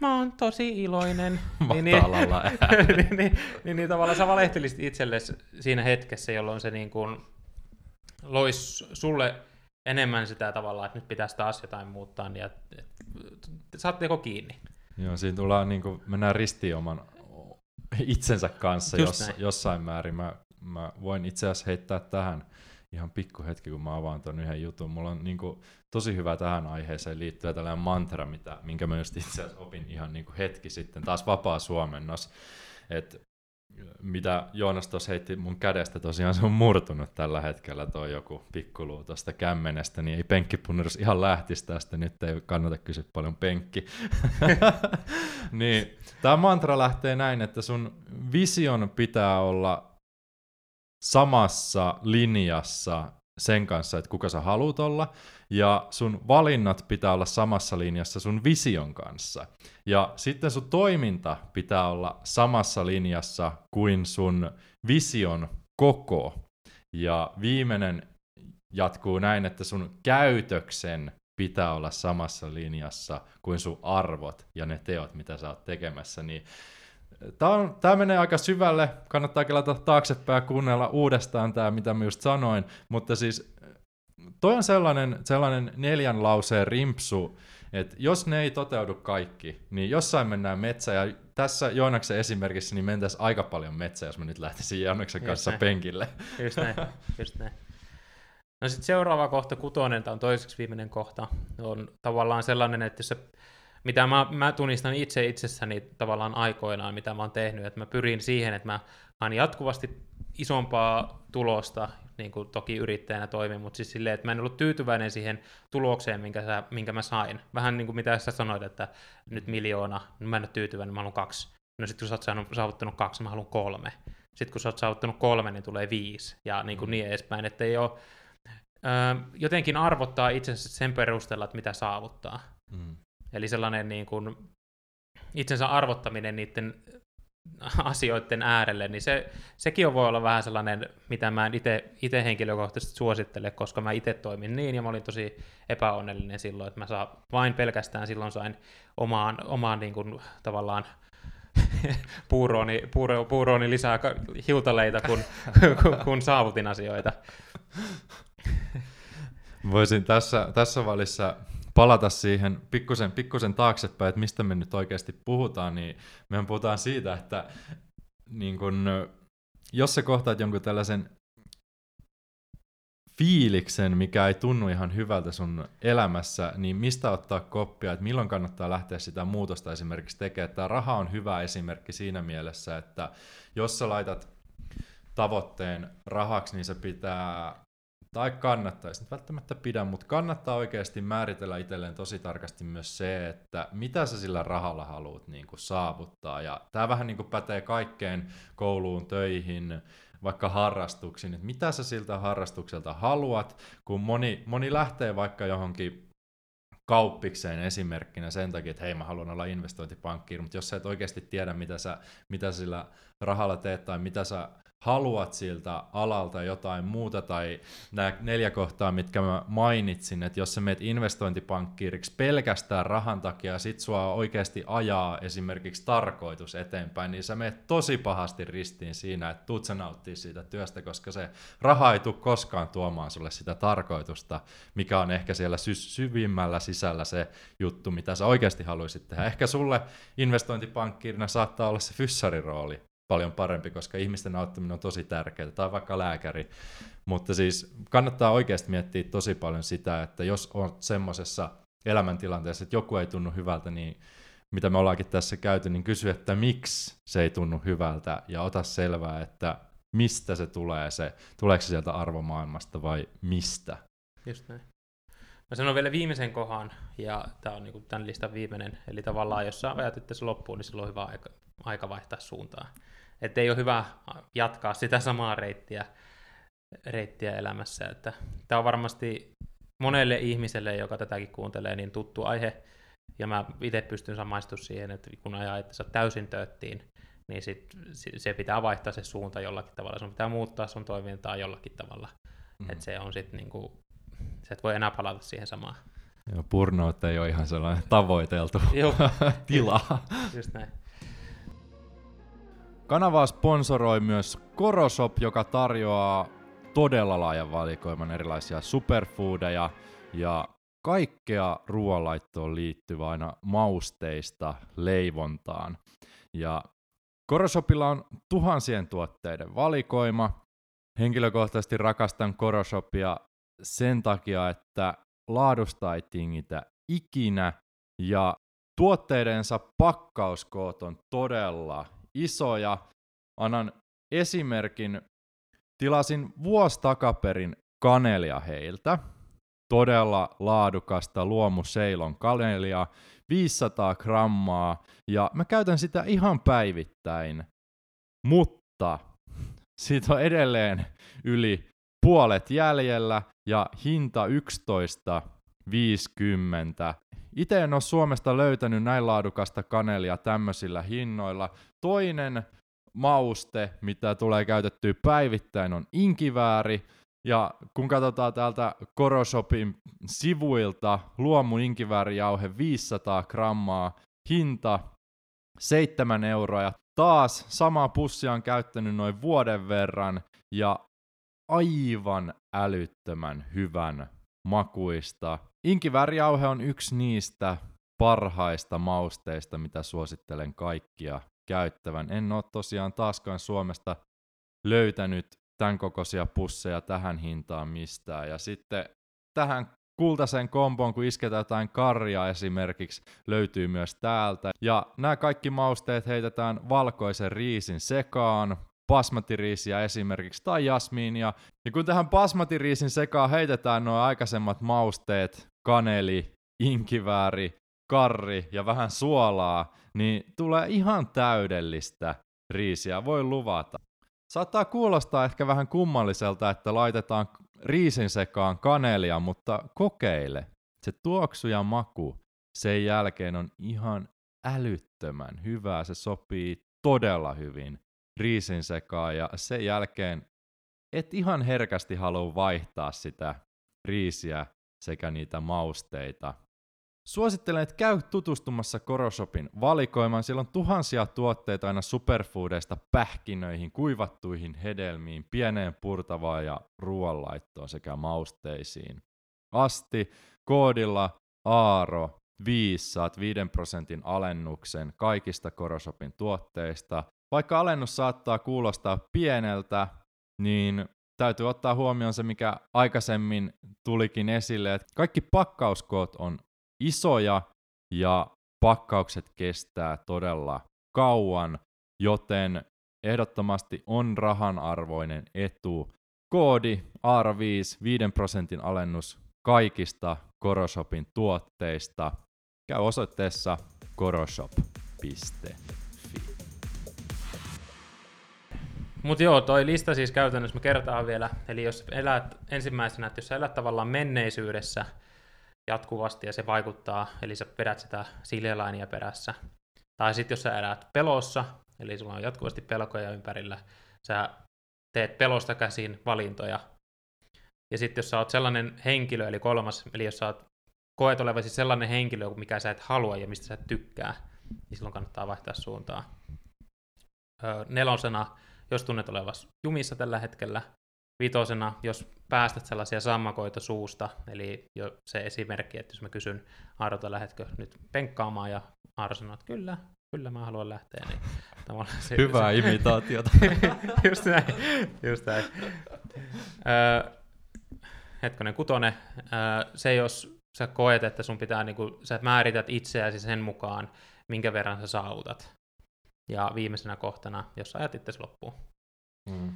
mä oon tosi iloinen. <laughs>
Matalalla <laughs>
niin, niin, niin, niin, niin, niin, tavallaan sä valehtelisit itsellesi siinä hetkessä, jolloin se niin kuin loisi sulle enemmän sitä tavallaan, että nyt pitäisi taas jotain muuttaa, niin että, saatteko kiinni?
Joo, siinä tullaan, niin kuin, mennään ristiin oman itsensä kanssa jos, jossain määrin. Mä, mä voin itse asiassa heittää tähän ihan pikku hetki, kun mä avaan ton yhden jutun. Mulla on niin kuin, tosi hyvä tähän aiheeseen liittyen tällainen mantra, mitä, minkä mä just itse asiassa opin ihan niin kuin hetki sitten, taas vapaa suomennos. että mitä Joonas tuossa heitti mun kädestä, tosiaan se on murtunut tällä hetkellä tuo joku pikkuluu tuosta kämmenestä, niin ei penkkipunnerus ihan lähtisi tästä, nyt ei kannata kysyä paljon penkki. <laughs> niin, tämä mantra lähtee näin, että sun vision pitää olla samassa linjassa sen kanssa, että kuka sä haluat olla, ja sun valinnat pitää olla samassa linjassa sun vision kanssa. Ja sitten sun toiminta pitää olla samassa linjassa kuin sun vision koko. Ja viimeinen jatkuu näin, että sun käytöksen pitää olla samassa linjassa kuin sun arvot ja ne teot, mitä sä oot tekemässä, niin Tämä, on, tämä menee aika syvälle, kannattaa kelata taaksepäin ja kuunnella uudestaan tämä, mitä mä just sanoin, mutta siis toi on sellainen, sellainen neljän lauseen rimpsu, että jos ne ei toteudu kaikki, niin jossain mennään metsä, ja tässä Joonaksen esimerkissä niin mentäisiin aika paljon metsää, jos mä nyt lähtisin Joonaksen kanssa näin. penkille.
Just näin, just näin. No sitten seuraava kohta, kutonen, tämä on toiseksi viimeinen kohta, on tavallaan sellainen, että jos se mitä mä, mä tunnistan itse itsessäni tavallaan aikoinaan, mitä mä oon tehnyt, että mä pyrin siihen, että mä haen jatkuvasti isompaa tulosta, niin kuin toki yrittäjänä toimin, mutta siis silleen, että mä en ollut tyytyväinen siihen tulokseen, minkä, sä, minkä mä sain. Vähän niin kuin mitä sä sanoit, että nyt miljoona, no mä en ole tyytyväinen, mä haluan kaksi. No sitten kun sä oot saanut, saavuttanut kaksi, mä haluan kolme. Sitten kun sä oot saavuttanut kolme, niin tulee viisi, ja niin, kuin mm. niin edespäin, että ei ole, öö, jotenkin arvottaa itsensä sen perusteella, että mitä saavuttaa. Mm. Eli sellainen niin kuin itsensä arvottaminen niiden asioiden äärelle, niin se, sekin on voi olla vähän sellainen, mitä mä itse henkilökohtaisesti suosittele, koska mä itse toimin niin, ja mä olin tosi epäonnellinen silloin, että mä saa, vain pelkästään silloin sain omaan, omaan niin kuin, tavallaan <laughs> puurooni, puuro, puurooni lisää hiutaleita, kun, kun, kun saavutin asioita.
Voisin tässä, tässä välissä palata siihen pikkusen, pikkusen taaksepäin, että mistä me nyt oikeasti puhutaan, niin mehän puhutaan siitä, että niin kun, jos sä kohtaat jonkun tällaisen fiiliksen, mikä ei tunnu ihan hyvältä sun elämässä, niin mistä ottaa koppia, että milloin kannattaa lähteä sitä muutosta esimerkiksi tekemään. Tämä raha on hyvä esimerkki siinä mielessä, että jos sä laitat tavoitteen rahaksi, niin se pitää tai kannattaisi nyt välttämättä pidä, mutta kannattaa oikeasti määritellä itselleen tosi tarkasti myös se, että mitä sä sillä rahalla haluat niin kuin saavuttaa. Ja tämä vähän niin kuin pätee kaikkeen kouluun, töihin, vaikka harrastuksiin, että mitä sä siltä harrastukselta haluat, kun moni, moni lähtee vaikka johonkin kauppikseen esimerkkinä sen takia, että hei mä haluan olla investointipankkiiri, mutta jos sä et oikeasti tiedä mitä sä, mitä sillä rahalla teet tai mitä sä haluat siltä alalta jotain muuta, tai nämä neljä kohtaa, mitkä mä mainitsin, että jos sä meet investointipankkiiriksi pelkästään rahan takia, ja sit sua oikeasti ajaa esimerkiksi tarkoitus eteenpäin, niin sä meet tosi pahasti ristiin siinä, että tuut sä nauttia siitä työstä, koska se raha ei tule koskaan tuomaan sulle sitä tarkoitusta, mikä on ehkä siellä sy- syvimmällä sisällä se juttu, mitä sä oikeasti haluaisit tehdä. Ehkä sulle investointipankkiirina saattaa olla se fyssarirooli, paljon parempi, koska ihmisten auttaminen on tosi tärkeää, tai vaikka lääkäri. Mutta siis kannattaa oikeasti miettiä tosi paljon sitä, että jos on semmoisessa elämäntilanteessa, että joku ei tunnu hyvältä, niin mitä me ollaankin tässä käyty, niin kysy, että miksi se ei tunnu hyvältä, ja ota selvää, että mistä se tulee se, tuleeko se sieltä arvomaailmasta vai mistä.
Just näin. Mä sanon vielä viimeisen kohan, ja tämä on niinku tämän listan viimeinen, eli tavallaan jos sä ajat, se loppuu, niin silloin on hyvä aika, aika vaihtaa suuntaa että ei ole hyvä jatkaa sitä samaa reittiä, reittiä elämässä. Että tämä on varmasti monelle ihmiselle, joka tätäkin kuuntelee, niin tuttu aihe, ja mä itse pystyn samaistumaan siihen, että kun ajaa sä täysin tööttiin, niin sit, se pitää vaihtaa se suunta jollakin tavalla. Sun pitää muuttaa sun toimintaa jollakin tavalla. Mm. Että se on sitten niinku, sä et voi enää palata siihen samaan.
Joo, burnout ei ole ihan sellainen tavoiteltu <laughs> tila.
Just näin.
Kanavaa sponsoroi myös Korosop, joka tarjoaa todella laajan valikoiman erilaisia superfoodeja ja kaikkea ruoanlaittoon liittyvää aina mausteista leivontaan. Ja Korosopilla on tuhansien tuotteiden valikoima. Henkilökohtaisesti rakastan Korosopia sen takia, että laadusta ei tingitä ikinä ja tuotteidensa pakkauskoot on todella isoja. Annan esimerkin. Tilasin vuosi takaperin kanelia heiltä. Todella laadukasta luomuseilon kanelia, 500 grammaa, ja mä käytän sitä ihan päivittäin. Mutta siitä on edelleen yli puolet jäljellä ja hinta 11,50. Itse en ole Suomesta löytänyt näin laadukasta kanelia tämmöisillä hinnoilla. Toinen mauste, mitä tulee käytettyä päivittäin, on inkivääri. Ja kun katsotaan täältä Koroshopin sivuilta, luomu inkiväärijauhe 500 grammaa, hinta 7 euroa. Ja taas sama pussi on käyttänyt noin vuoden verran ja aivan älyttömän hyvän makuista. Inkiväärijauhe on yksi niistä parhaista mausteista, mitä suosittelen kaikkia käyttävän. En ole tosiaan taaskaan Suomesta löytänyt tämän kokoisia pusseja tähän hintaan mistään. Ja sitten tähän kultaisen komboon, kun isketään jotain karjaa esimerkiksi, löytyy myös täältä. Ja nämä kaikki mausteet heitetään valkoisen riisin sekaan, basmatiriisiä esimerkiksi tai jasmiinia. Ja kun tähän basmatiriisin sekaan heitetään nuo aikaisemmat mausteet, kaneli, inkivääri, karri ja vähän suolaa, niin tulee ihan täydellistä riisiä, voi luvata. Saattaa kuulostaa ehkä vähän kummalliselta, että laitetaan riisin sekaan kanelia, mutta kokeile. Se tuoksu ja maku sen jälkeen on ihan älyttömän hyvää. Se sopii todella hyvin riisin sekaan ja sen jälkeen et ihan herkästi halua vaihtaa sitä riisiä sekä niitä mausteita. Suosittelen, että käy tutustumassa Koroshopin valikoimaan. Siellä on tuhansia tuotteita aina superfoodeista pähkinöihin, kuivattuihin hedelmiin, pieneen purtavaan ja ruoanlaittoon sekä mausteisiin. Asti koodilla Aaro 5 saat 5 prosentin alennuksen kaikista Koroshopin tuotteista. Vaikka alennus saattaa kuulostaa pieneltä, niin täytyy ottaa huomioon se, mikä aikaisemmin tulikin esille, että kaikki pakkauskoot on isoja ja pakkaukset kestää todella kauan, joten ehdottomasti on rahan arvoinen etu. Koodi AR5 5 prosentin alennus kaikista Koroshopin tuotteista. Käy osoitteessa koroshop.fi.
Mutta joo, toi lista siis käytännössä me kertaan vielä. Eli jos elät ensimmäisenä, että jos sä elät tavallaan menneisyydessä jatkuvasti ja se vaikuttaa, eli sä vedät sitä siljelainia perässä. Tai sitten jos sä elät pelossa, eli sulla on jatkuvasti pelkoja ympärillä, sä teet pelosta käsin valintoja. Ja sitten jos sä oot sellainen henkilö, eli kolmas, eli jos sä oot, koet olevasi sellainen henkilö, mikä sä et halua ja mistä sä et tykkää, niin silloin kannattaa vaihtaa suuntaa. Öö, nelosena, jos tunnet olevas jumissa tällä hetkellä. Vitosena, jos päästät sellaisia sammakoita suusta, eli jo se esimerkki, että jos mä kysyn Aarolta, lähdetkö nyt penkkaamaan, ja Aaro sanoo, että kyllä, kyllä mä haluan lähteä. Niin <laughs>
se, Hyvää se, imitaatiota. <laughs>
just näin, just näin. Öö, hetkonen kutonen, öö, se jos sä koet, että sun pitää, niin kuin, sä määrität itseäsi sen mukaan, minkä verran sä saavutat. Ja viimeisenä kohtana, jos ajat itse loppuun. Mm.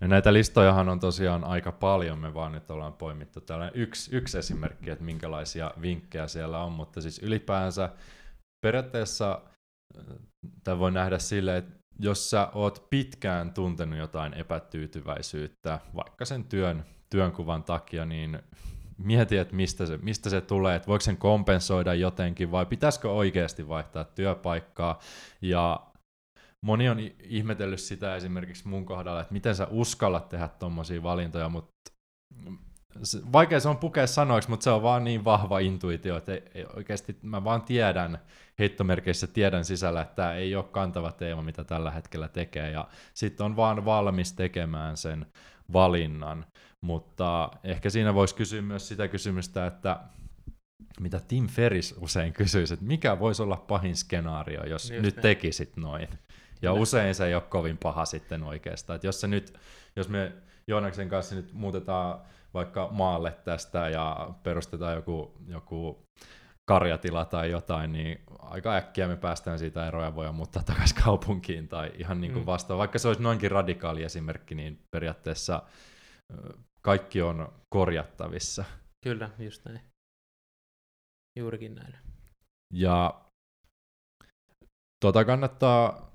Ja näitä listojahan on tosiaan aika paljon, me vaan nyt ollaan poimittu tällainen yksi, yksi esimerkki, että minkälaisia vinkkejä siellä on, mutta siis ylipäänsä periaatteessa äh, tämä voi nähdä silleen, että jos sä oot pitkään tuntenut jotain epätyytyväisyyttä, vaikka sen työn, työnkuvan takia, niin mieti, että mistä se, mistä se tulee, että voiko sen kompensoida jotenkin vai pitäisikö oikeasti vaihtaa työpaikkaa. Ja moni on ihmetellyt sitä esimerkiksi mun kohdalla, että miten sä uskallat tehdä tommosia valintoja, mutta vaikea se on pukea sanoiksi, mutta se on vaan niin vahva intuitio, että ei, ei oikeasti mä vaan tiedän, heittomerkeissä tiedän sisällä, että tämä ei ole kantava teema, mitä tällä hetkellä tekee, ja sitten on vaan valmis tekemään sen valinnan. Mutta ehkä siinä voisi kysyä myös sitä kysymystä, että mitä Tim Ferris usein kysyisi, että mikä voisi olla pahin skenaario, jos Just nyt ne. tekisit noin. Ja Kyllä. usein se ei ole kovin paha sitten oikeastaan. Että jos, se nyt, jos me Joonaksen kanssa nyt muutetaan vaikka maalle tästä ja perustetaan joku, joku karjatila tai jotain, niin aika äkkiä me päästään siitä eroja ja voidaan muuttaa takaisin kaupunkiin tai ihan niin kuin mm. vastaan. Vaikka se olisi noinkin radikaali esimerkki, niin periaatteessa kaikki on korjattavissa.
Kyllä, just näin. Juurikin näin.
Ja tota kannattaa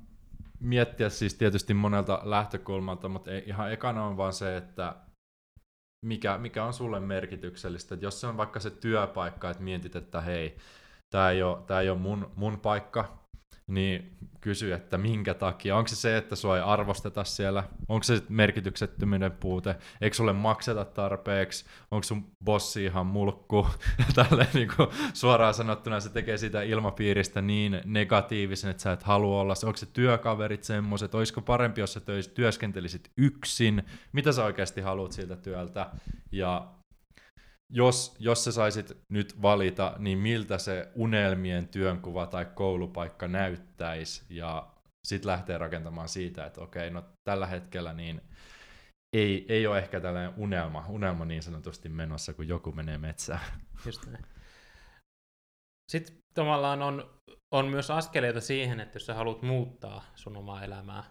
miettiä siis tietysti monelta lähtökulmalta, mutta ihan ekana on vaan se, että mikä, mikä on sulle merkityksellistä. Että jos se on vaikka se työpaikka, että mietit, että hei, tämä ei ole, tää ei ole mun, mun paikka, niin kysy, että minkä takia. Onko se se, että sua ei arvosteta siellä? Onko se merkityksettömyyden puute? Eikö sulle makseta tarpeeksi? Onko sun bossi ihan mulkku? <laughs> Tälle niin kuin suoraan sanottuna se tekee sitä ilmapiiristä niin negatiivisen, että sä et halua olla. Onko se työkaverit semmoiset? Olisiko parempi, jos sä työskentelisit yksin? Mitä sä oikeasti haluat siltä työltä? Ja jos, jos sä saisit nyt valita, niin miltä se unelmien työnkuva tai koulupaikka näyttäisi, ja sitten lähtee rakentamaan siitä, että okei, no tällä hetkellä niin ei, ei ole ehkä tällainen unelma, unelma niin sanotusti menossa, kun joku menee metsään.
Just näin. Sitten tavallaan on, on myös askeleita siihen, että jos sä haluat muuttaa sun omaa elämää,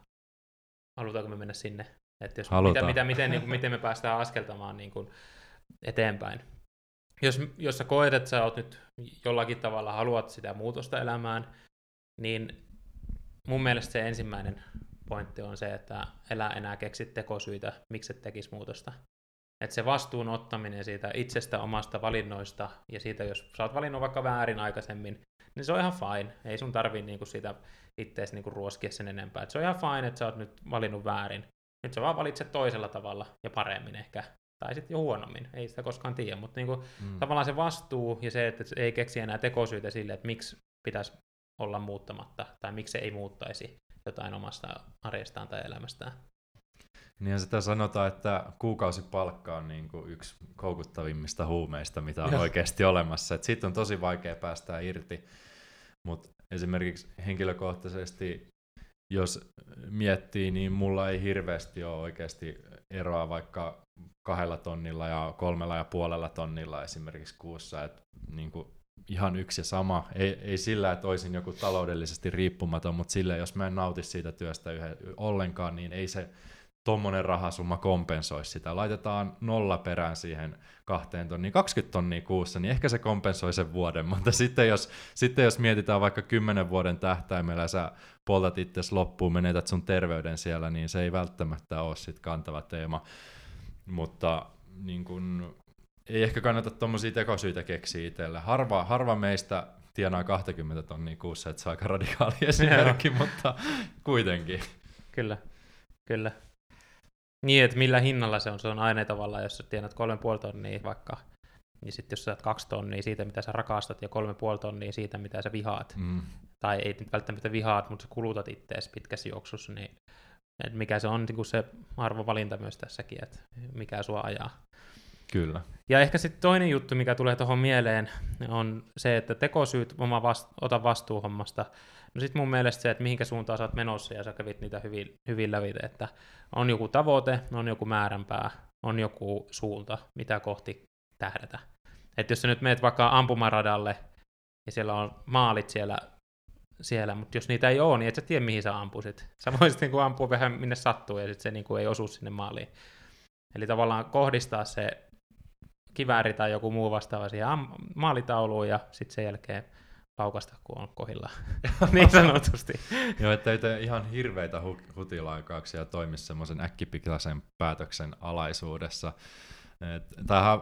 halutaanko me mennä sinne? Että jos, mitä, mitä, miten, niin kuin, miten me päästään askeltamaan niin kuin, eteenpäin. Jos, jos sä koet, että sä oot nyt jollakin tavalla haluat sitä muutosta elämään, niin mun mielestä se ensimmäinen pointti on se, että elää enää keksit tekosyitä, miksi et tekisi muutosta. Että se vastuun ottaminen siitä itsestä omasta valinnoista ja siitä, jos sä oot valinnut vaikka väärin aikaisemmin, niin se on ihan fine. Ei sun tarvii niinku sitä ittees niinku ruoskia sen enempää. Et se on ihan fine, että sä oot nyt valinnut väärin. Nyt sä vaan valitset toisella tavalla ja paremmin ehkä. Tai sitten jo huonommin, ei sitä koskaan tiedä, mutta niinku, mm. tavallaan se vastuu ja se, että ei keksi enää tekosyitä sille, että miksi pitäisi olla muuttamatta, tai miksi se ei muuttaisi jotain omasta arjestaan tai elämästään.
Niin sitä sanotaan, että kuukausipalkka on niin kuin yksi koukuttavimmista huumeista, mitä on oikeasti olemassa. Et siitä on tosi vaikea päästä irti. Mutta esimerkiksi henkilökohtaisesti, jos miettii, niin mulla ei hirveästi ole oikeasti eroa vaikka kahdella tonnilla ja kolmella ja puolella tonnilla esimerkiksi kuussa. Et niin kuin ihan yksi ja sama. Ei, ei sillä, että olisin joku taloudellisesti riippumaton, mutta sillä, jos mä en nauti siitä työstä yhden, ollenkaan, niin ei se tuommoinen rahasumma kompensoi sitä. Laitetaan nolla perään siihen kahteen tonniin, 20 tonnia kuussa, niin ehkä se kompensoi sen vuoden, <laughs> mutta sitten jos, sitten jos mietitään vaikka 10 vuoden tähtäimellä, sä poltat itse loppuun, menetät sun terveyden siellä, niin se ei välttämättä ole sit kantava teema. Mutta niin kun, ei ehkä kannata tuommoisia tekosyitä keksiä itselle. Harva, harva meistä tienaa 20 tonnia kuussa, että se on aika radikaali esimerkki, <laughs> mutta kuitenkin.
Kyllä, kyllä. Niin, että millä hinnalla se on, se on aina tavallaan, jos sä tienat 3,5 tonnia vaikka, niin sitten jos sä saat 2 tonnia siitä, mitä sä rakastat, ja 3,5 tonnia siitä, mitä sä vihaat, mm. tai ei nyt välttämättä vihaat, mutta sä kulutat itseäsi pitkässä juoksussa, niin että mikä se on niin se arvovalinta myös tässäkin, että mikä sua ajaa.
Kyllä.
Ja ehkä sitten toinen juttu, mikä tulee tuohon mieleen, on se, että tekosyyt, oma vast, ota vastuu hommasta. No sitten mun mielestä se, että mihinkä suuntaan sä oot menossa, ja sä kävit niitä hyvin, hyvin lävite, että on joku tavoite, on joku määränpää, on joku suunta, mitä kohti tähdätä. Että jos sä nyt meet vaikka ampumaradalle, ja siellä on maalit siellä, siellä mutta jos niitä ei ole, niin et sä tiedä, mihin sä ampusit. Sä voisit niin ampua vähän minne sattuu, ja sitten se niin kuin ei osu sinne maaliin. Eli tavallaan kohdistaa se kivääri tai joku muu vastaava siihen maalitauluun ja sitten sen jälkeen paukasta, kun on kohilla, <laughs> niin sanotusti. <laughs>
Joo, että ei tee ihan hirveitä hu- hutilaikauksia toimi semmoisen äkkipikaisen päätöksen alaisuudessa. Tähän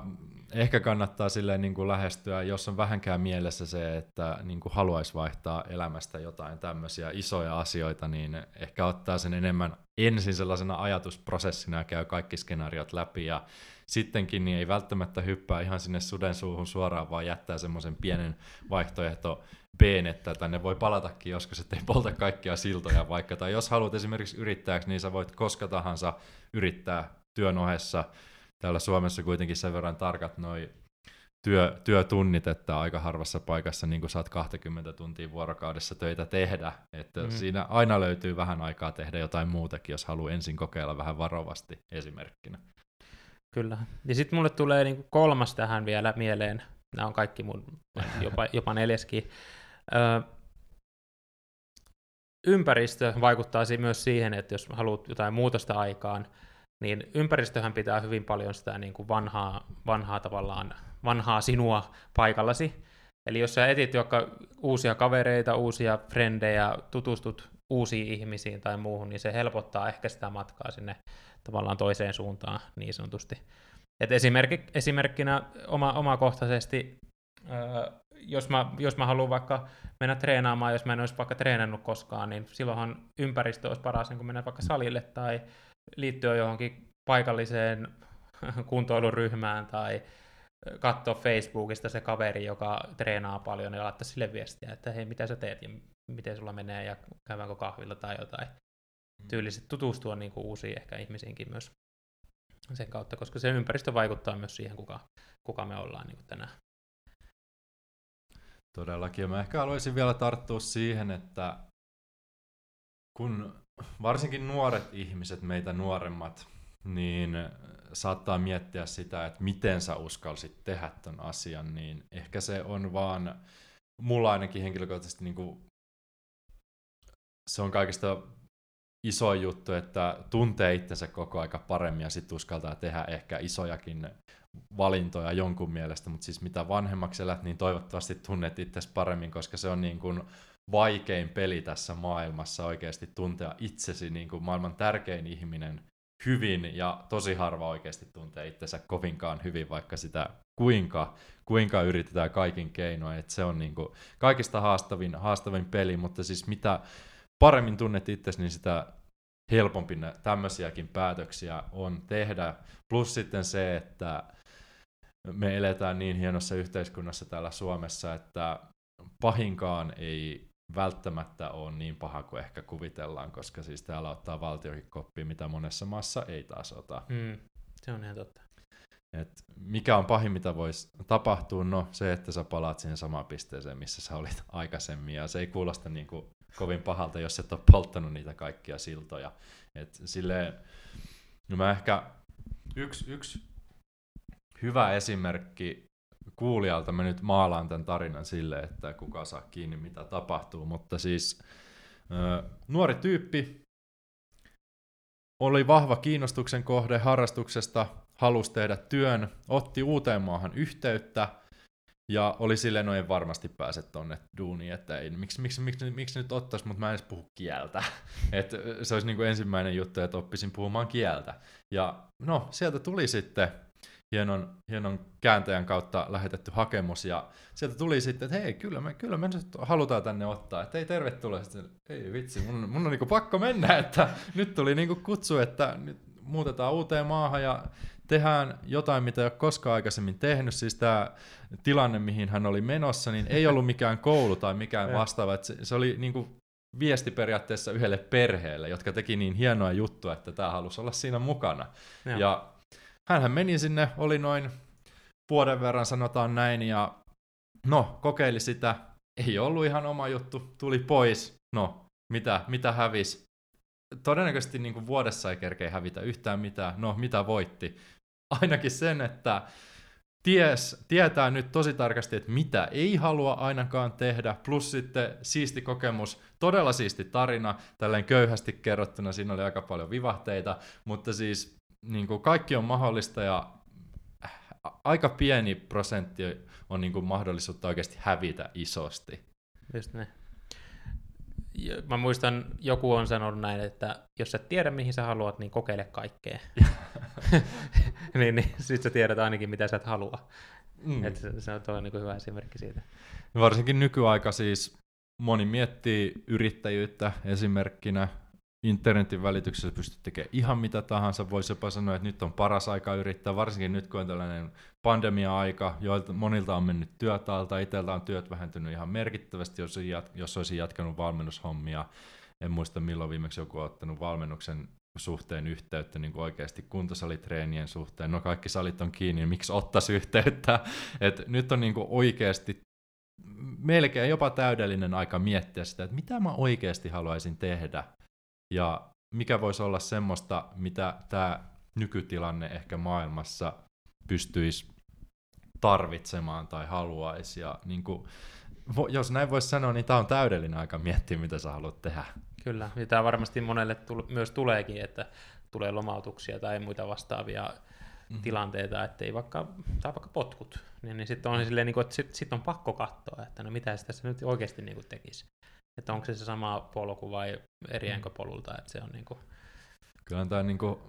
ehkä kannattaa silleen niin kuin lähestyä, jos on vähänkään mielessä se, että niin kuin haluaisi vaihtaa elämästä jotain tämmöisiä isoja asioita, niin ehkä ottaa sen enemmän ensin sellaisena ajatusprosessina ja käy kaikki skenaariot läpi ja sittenkin niin ei välttämättä hyppää ihan sinne suden suuhun suoraan, vaan jättää semmoisen pienen vaihtoehto B, että tänne voi palatakin joskus, ettei polta kaikkia siltoja vaikka. Tai jos haluat esimerkiksi yrittäjäksi, niin sä voit koska tahansa yrittää työn ohessa. Täällä Suomessa kuitenkin sen verran tarkat noi työ, työtunnit, että aika harvassa paikassa niin saat 20 tuntia vuorokaudessa töitä tehdä. Että mm. Siinä aina löytyy vähän aikaa tehdä jotain muutakin, jos haluaa ensin kokeilla vähän varovasti esimerkkinä.
Kyllä. Ja sitten mulle tulee niinku kolmas tähän vielä mieleen. Nämä on kaikki mun, jopa, <laughs> jopa neljäskin. Ö, ympäristö vaikuttaa myös siihen, että jos haluat jotain muutosta aikaan, niin ympäristöhän pitää hyvin paljon sitä niin kuin vanhaa, vanhaa tavallaan, vanhaa sinua paikallasi. Eli jos sä etit joka uusia kavereita, uusia frendejä, tutustut uusiin ihmisiin tai muuhun, niin se helpottaa ehkä sitä matkaa sinne tavallaan toiseen suuntaan niin sanotusti. Et esimerkki, esimerkkinä oma, omakohtaisesti, ää, jos, mä, jos mä haluan vaikka mennä treenaamaan, jos mä en olisi vaikka treenannut koskaan, niin silloinhan ympäristö olisi paras niin kun mennä vaikka salille tai liittyä johonkin paikalliseen <laughs> kuntoiluryhmään tai katsoa Facebookista se kaveri, joka treenaa paljon ja laittaa sille viestiä, että hei, mitä sä teet ja miten sulla menee ja käydäänkö kahvilla tai jotain. Tyylisesti tutustua niin kuin uusiin ehkä ihmisiinkin myös sen kautta, koska se ympäristö vaikuttaa myös siihen, kuka, kuka me ollaan niin kuin tänään.
Todellakin. Mä ehkä haluaisin vielä tarttua siihen, että kun varsinkin nuoret ihmiset, meitä nuoremmat, niin saattaa miettiä sitä, että miten sä uskalsit tehdä ton asian, niin ehkä se on vaan, mulla ainakin henkilökohtaisesti niin kuin, se on kaikista iso juttu, että tuntee itsensä koko aika paremmin ja sitten uskaltaa tehdä ehkä isojakin valintoja jonkun mielestä, mutta siis mitä vanhemmaksi elät, niin toivottavasti tunnet itsesi paremmin, koska se on niin kuin vaikein peli tässä maailmassa oikeasti tuntea itsesi niin kuin maailman tärkein ihminen hyvin ja tosi harva oikeasti tuntee itsensä kovinkaan hyvin, vaikka sitä kuinka, kuinka yritetään kaikin keinoin. Et se on niinku kaikista haastavin, haastavin peli, mutta siis mitä paremmin tunnet itsesi, niin sitä helpompi tämmöisiäkin päätöksiä on tehdä. Plus sitten se, että me eletään niin hienossa yhteiskunnassa täällä Suomessa, että pahinkaan ei välttämättä ole niin paha kuin ehkä kuvitellaan, koska siis täällä ottaa valtiokin koppi, mitä monessa maassa ei taas ota.
Mm, se on ihan totta.
Et mikä on pahin, mitä voisi tapahtua? No se, että sä palaat siihen samaan pisteeseen, missä sä olit aikaisemmin, ja se ei kuulosta niin kuin kovin pahalta, jos et ole polttanut niitä kaikkia siltoja. Et silleen, no mä ehkä yksi, yksi hyvä esimerkki kuulijalta, mä nyt maalaan tämän tarinan sille, että kuka saa kiinni mitä tapahtuu, mutta siis nuori tyyppi oli vahva kiinnostuksen kohde harrastuksesta, halusi tehdä työn, otti uuteen maahan yhteyttä, ja oli silleen, no en varmasti pääse tonne duuniin, että ei, miksi, miksi, miksi, miksi nyt ottaisi, mutta mä en edes puhu kieltä. <laughs> Et se olisi niin kuin ensimmäinen juttu, että oppisin puhumaan kieltä. Ja no, sieltä tuli sitten hienon, hienon kääntäjän kautta lähetetty hakemus, ja sieltä tuli sitten, että hei, kyllä me, kyllä me nyt halutaan tänne ottaa, että ei tervetuloa. Sitten, ei vitsi, mun, mun on niin pakko mennä, <laughs> että nyt tuli niin kutsu, että nyt muutetaan uuteen maahan ja tehdään jotain, mitä ei ole koskaan aikaisemmin tehnyt, siis tämä tilanne, mihin hän oli menossa, niin ei ollut mikään koulu tai mikään <laughs> vastaava, se, se oli niin kuin viesti periaatteessa yhdelle perheelle, jotka teki niin hienoa juttua, että tämä halusi olla siinä mukana. Ja, ja hänhän meni sinne, oli noin vuoden verran sanotaan näin, ja no, kokeili sitä, ei ollut ihan oma juttu, tuli pois, no, mitä, mitä hävis, todennäköisesti niin kuin vuodessa ei kerkeä hävitä yhtään mitään. No, mitä voitti? Ainakin sen, että ties, tietää nyt tosi tarkasti, että mitä ei halua ainakaan tehdä, plus sitten siisti kokemus, todella siisti tarina, tälleen köyhästi kerrottuna, siinä oli aika paljon vivahteita, mutta siis niin kuin kaikki on mahdollista ja aika pieni prosentti on niin kuin mahdollisuutta oikeasti hävitä isosti.
Just ne mä muistan, joku on sanonut näin, että jos sä tiedä mihin sä haluat, niin kokeile kaikkea. <laughs> <laughs> niin, niin sit sä tiedät ainakin mitä sä et halua. Mm. Et se, se on tuo niin hyvä esimerkki siitä.
Varsinkin nykyaika siis moni miettii yrittäjyyttä esimerkkinä, internetin välityksessä pystyt tekemään ihan mitä tahansa. Voisi jopa sanoa, että nyt on paras aika yrittää, varsinkin nyt kun on tällainen pandemia-aika, joilta monilta on mennyt työt alta, itseltä on työt vähentynyt ihan merkittävästi, jos, jos olisi jatkanut valmennushommia. En muista milloin viimeksi joku on ottanut valmennuksen suhteen yhteyttä niin kuin oikeasti kuntosalitreenien suhteen. No kaikki salit on kiinni, niin miksi ottaisi yhteyttä? Et nyt on niin kuin oikeasti melkein jopa täydellinen aika miettiä sitä, että mitä mä oikeasti haluaisin tehdä ja mikä voisi olla semmoista, mitä tämä nykytilanne ehkä maailmassa pystyisi tarvitsemaan tai haluaisi. Ja niin kuin, jos näin voisi sanoa, niin tämä on täydellinen aika miettiä, mitä sä haluat tehdä.
Kyllä, ja tämä varmasti monelle tule, myös tuleekin, että tulee lomautuksia tai muita vastaavia mm-hmm. tilanteita, että ei vaikka, tai vaikka potkut, niin, niin sitten on silleen, niin kuin, että sitten sit on pakko katsoa, että no mitä se tässä nyt oikeasti niin kuin tekisi. Että onko se se sama polku vai eriänkö polulta, että se on niinku...
Kyllä tämä niinku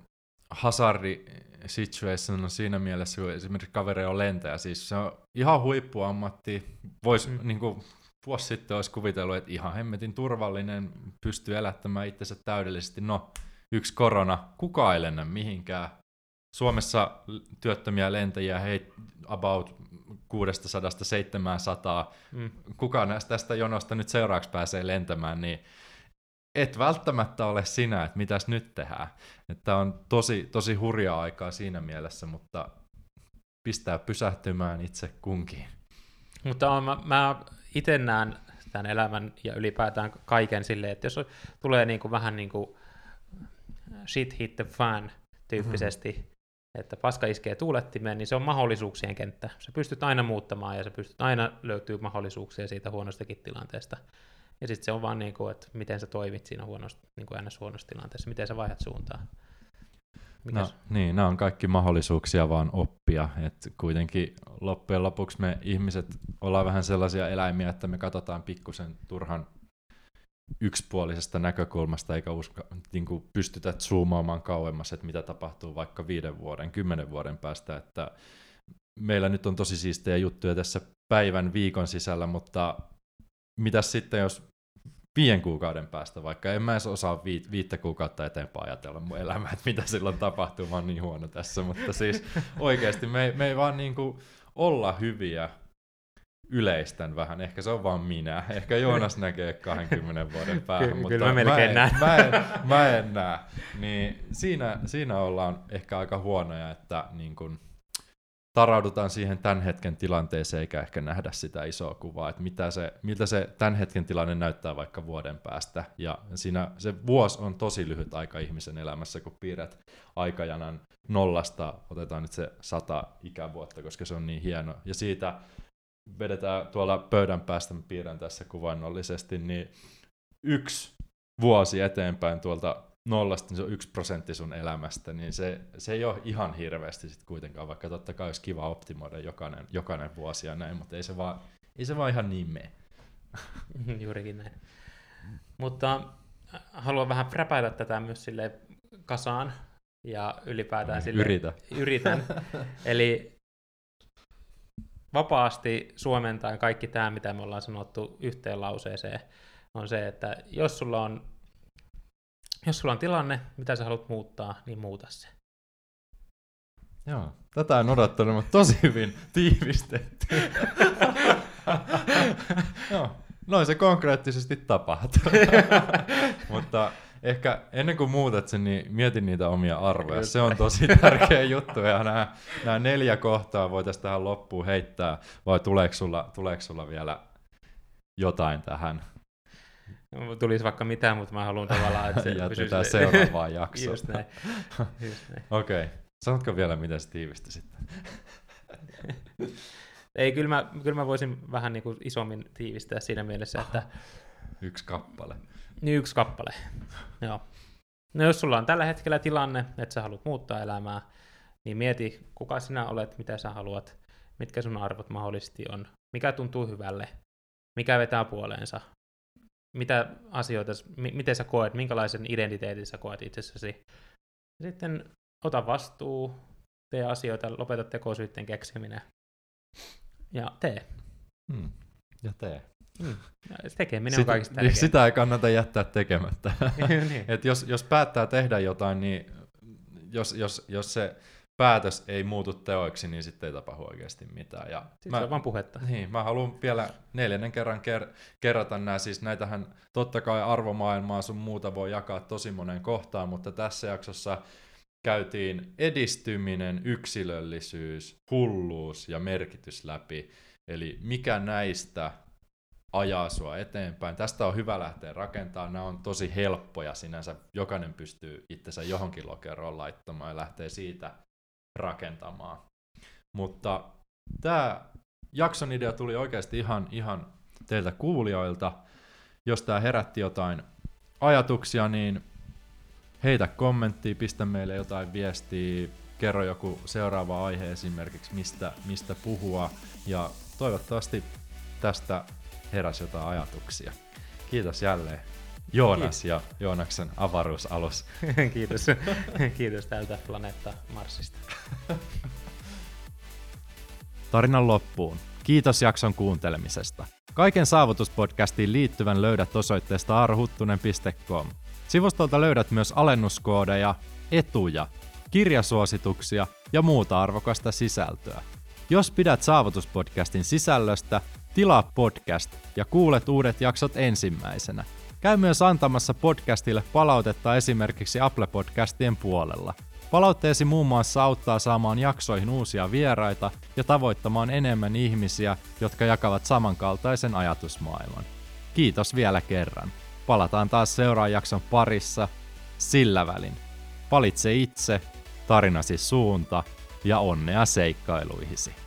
hazardi situation on siinä mielessä, kun esimerkiksi kaveri on lentäjä, siis se on ihan huippuammatti. Voisi mm. niinku, vuosi sitten olisi kuvitellut, että ihan hemmetin turvallinen, pystyy elättämään itsensä täydellisesti. No, yksi korona, kuka ei lennä mihinkään. Suomessa työttömiä lentäjiä, hei, about 600-700, mm. kuka näistä tästä jonosta nyt seuraavaksi pääsee lentämään, niin et välttämättä ole sinä, että mitäs nyt tehdään. Että on tosi, tosi hurjaa aikaa siinä mielessä, mutta pistää pysähtymään itse kunkin.
Mutta on, mä, mä itse näen tämän elämän ja ylipäätään kaiken silleen, että jos tulee niin kuin vähän niin kuin shit hit the fan tyyppisesti, mm-hmm että paska iskee tuulettimeen, niin se on mahdollisuuksien kenttä. Sä pystyt aina muuttamaan ja sä pystyt aina löytyy mahdollisuuksia siitä huonostakin tilanteesta. Ja sitten se on vaan niin kuin, että miten sä toimit siinä huonosta, niin kuin huonossa tilanteessa, miten sä vaihdat suuntaa.
No, niin, nämä on kaikki mahdollisuuksia vaan oppia. Et kuitenkin loppujen lopuksi me ihmiset ollaan vähän sellaisia eläimiä, että me katsotaan pikkusen turhan yksipuolisesta näkökulmasta, eikä uska, niin kuin pystytä zoomaamaan kauemmas, että mitä tapahtuu vaikka viiden vuoden, kymmenen vuoden päästä, että meillä nyt on tosi siistejä juttuja tässä päivän viikon sisällä, mutta mitä sitten, jos viiden kuukauden päästä, vaikka en mä edes osaa viit, viittä kuukautta eteenpäin ajatella mun elämää, että mitä silloin tapahtuu, mä oon niin huono tässä, mutta siis oikeasti me, me ei vaan niin kuin olla hyviä yleistän vähän, ehkä se on vaan minä, ehkä Joonas <laughs> näkee 20 vuoden päähän,
Ky-
mutta
kyllä mä melkein
mä en,
näen.
mä en, mä en näe, niin siinä, siinä ollaan ehkä aika huonoja, että niin kun taraudutaan siihen tämän hetken tilanteeseen eikä ehkä nähdä sitä isoa kuvaa, että mitä se, miltä se tämän hetken tilanne näyttää vaikka vuoden päästä. Ja siinä se vuosi on tosi lyhyt aika ihmisen elämässä, kun piirrät aikajanan nollasta, otetaan nyt se sata ikävuotta, koska se on niin hieno. Ja siitä vedetään tuolla pöydän päästä, mä piirrän tässä kuvannollisesti, niin yksi vuosi eteenpäin tuolta nollasta, niin se on yksi prosentti sun elämästä, niin se, se ei ole ihan hirveästi sit kuitenkaan, vaikka totta kai olisi kiva optimoida jokainen, jokainen vuosi ja näin, mutta ei se vaan, ei se vaan ihan niin mene. <laughs>
Juurikin näin. Mutta äh, haluan vähän räpäillä tätä myös sille kasaan ja ylipäätään sille
Yritä.
yritän. <laughs> Eli vapaasti suomentaen kaikki tämä, mitä me ollaan sanottu yhteen lauseeseen, on se, että jos sulla on, jos sulla on tilanne, mitä sä haluat muuttaa, niin muuta se.
Joo, tätä en odottanut, mutta tosi hyvin tiivistetty. <laughs> Joo, noin se konkreettisesti tapahtuu. <laughs> mutta ehkä ennen kuin muutat sen, niin mietin niitä omia arvoja. Se on tosi tärkeä <laughs> juttu, ja nämä, nämä neljä kohtaa voitaisiin tähän loppuun heittää, vai tuleeko sulla, tuleeko sulla vielä jotain tähän?
Tulisi vaikka mitään, mutta mä haluan tavallaan, että se <laughs>
Jätetään
pysyisi-
seuraavaan <laughs> jaksoon.
Just näin. Just näin.
Okei, okay. sanotko vielä, miten se tiivisti sitten?
Ei, kyllä mä, kyllä mä voisin vähän niin kuin isommin tiivistää siinä mielessä, että
Yksi kappale.
Niin yksi kappale. <laughs> Joo. No jos sulla on tällä hetkellä tilanne, että sä haluat muuttaa elämää, niin mieti, kuka sinä olet, mitä sä haluat, mitkä sun arvot mahdollisesti on, mikä tuntuu hyvälle, mikä vetää puoleensa, mitä asioita, mi- miten sä koet, minkälaisen identiteetin sä koet itsessäsi. Sitten ota vastuu, tee asioita, lopeta tekosyytten keksiminen ja tee.
Hmm. Ja tee.
Mm. Tekeminen on
Sitä,
kaikista
niin
tärkeintä.
sitä ei kannata jättää tekemättä. <laughs>
niin.
Et jos, jos päättää tehdä jotain, niin jos, jos, jos se päätös ei muutu teoiksi, niin sitten ei tapahdu oikeasti mitään. Ja
Sitten se on vaan puhetta.
niin, mä haluan vielä neljännen kerran ker- kerrata nämä, siis näitähän totta kai arvomaailmaa sun muuta voi jakaa tosi monen kohtaan, mutta tässä jaksossa käytiin edistyminen, yksilöllisyys, hulluus ja merkitys läpi. Eli mikä näistä ajaa sua eteenpäin. Tästä on hyvä lähteä rakentamaan. Nämä on tosi helppoja sinänsä. Jokainen pystyy itsensä johonkin lokeroon laittamaan ja lähtee siitä rakentamaan. Mutta tämä jakson idea tuli oikeasti ihan, ihan teiltä kuulijoilta. Jos tämä herätti jotain ajatuksia, niin heitä kommenttia, pistä meille jotain viestiä, kerro joku seuraava aihe esimerkiksi, mistä, mistä puhua. Ja toivottavasti tästä heräsi jotain ajatuksia. Kiitos jälleen Joonas ja Joonaksen avaruusalus. <laughs>
Kiitos. <laughs> Kiitos täältä planeetta Marsista. <laughs>
Tarinan loppuun. Kiitos jakson kuuntelemisesta. Kaiken saavutuspodcastiin liittyvän löydät osoitteesta arhuttunen.com. Sivustolta löydät myös alennuskoodeja, etuja, kirjasuosituksia ja muuta arvokasta sisältöä. Jos pidät saavutuspodcastin sisällöstä, tilaa podcast ja kuulet uudet jaksot ensimmäisenä. Käy myös antamassa podcastille palautetta esimerkiksi Apple Podcastien puolella. Palautteesi muun muassa auttaa saamaan jaksoihin uusia vieraita ja tavoittamaan enemmän ihmisiä, jotka jakavat samankaltaisen ajatusmaailman. Kiitos vielä kerran. Palataan taas seuraavan jakson parissa. Sillä välin. Valitse itse, tarinasi suunta ja onnea seikkailuihisi.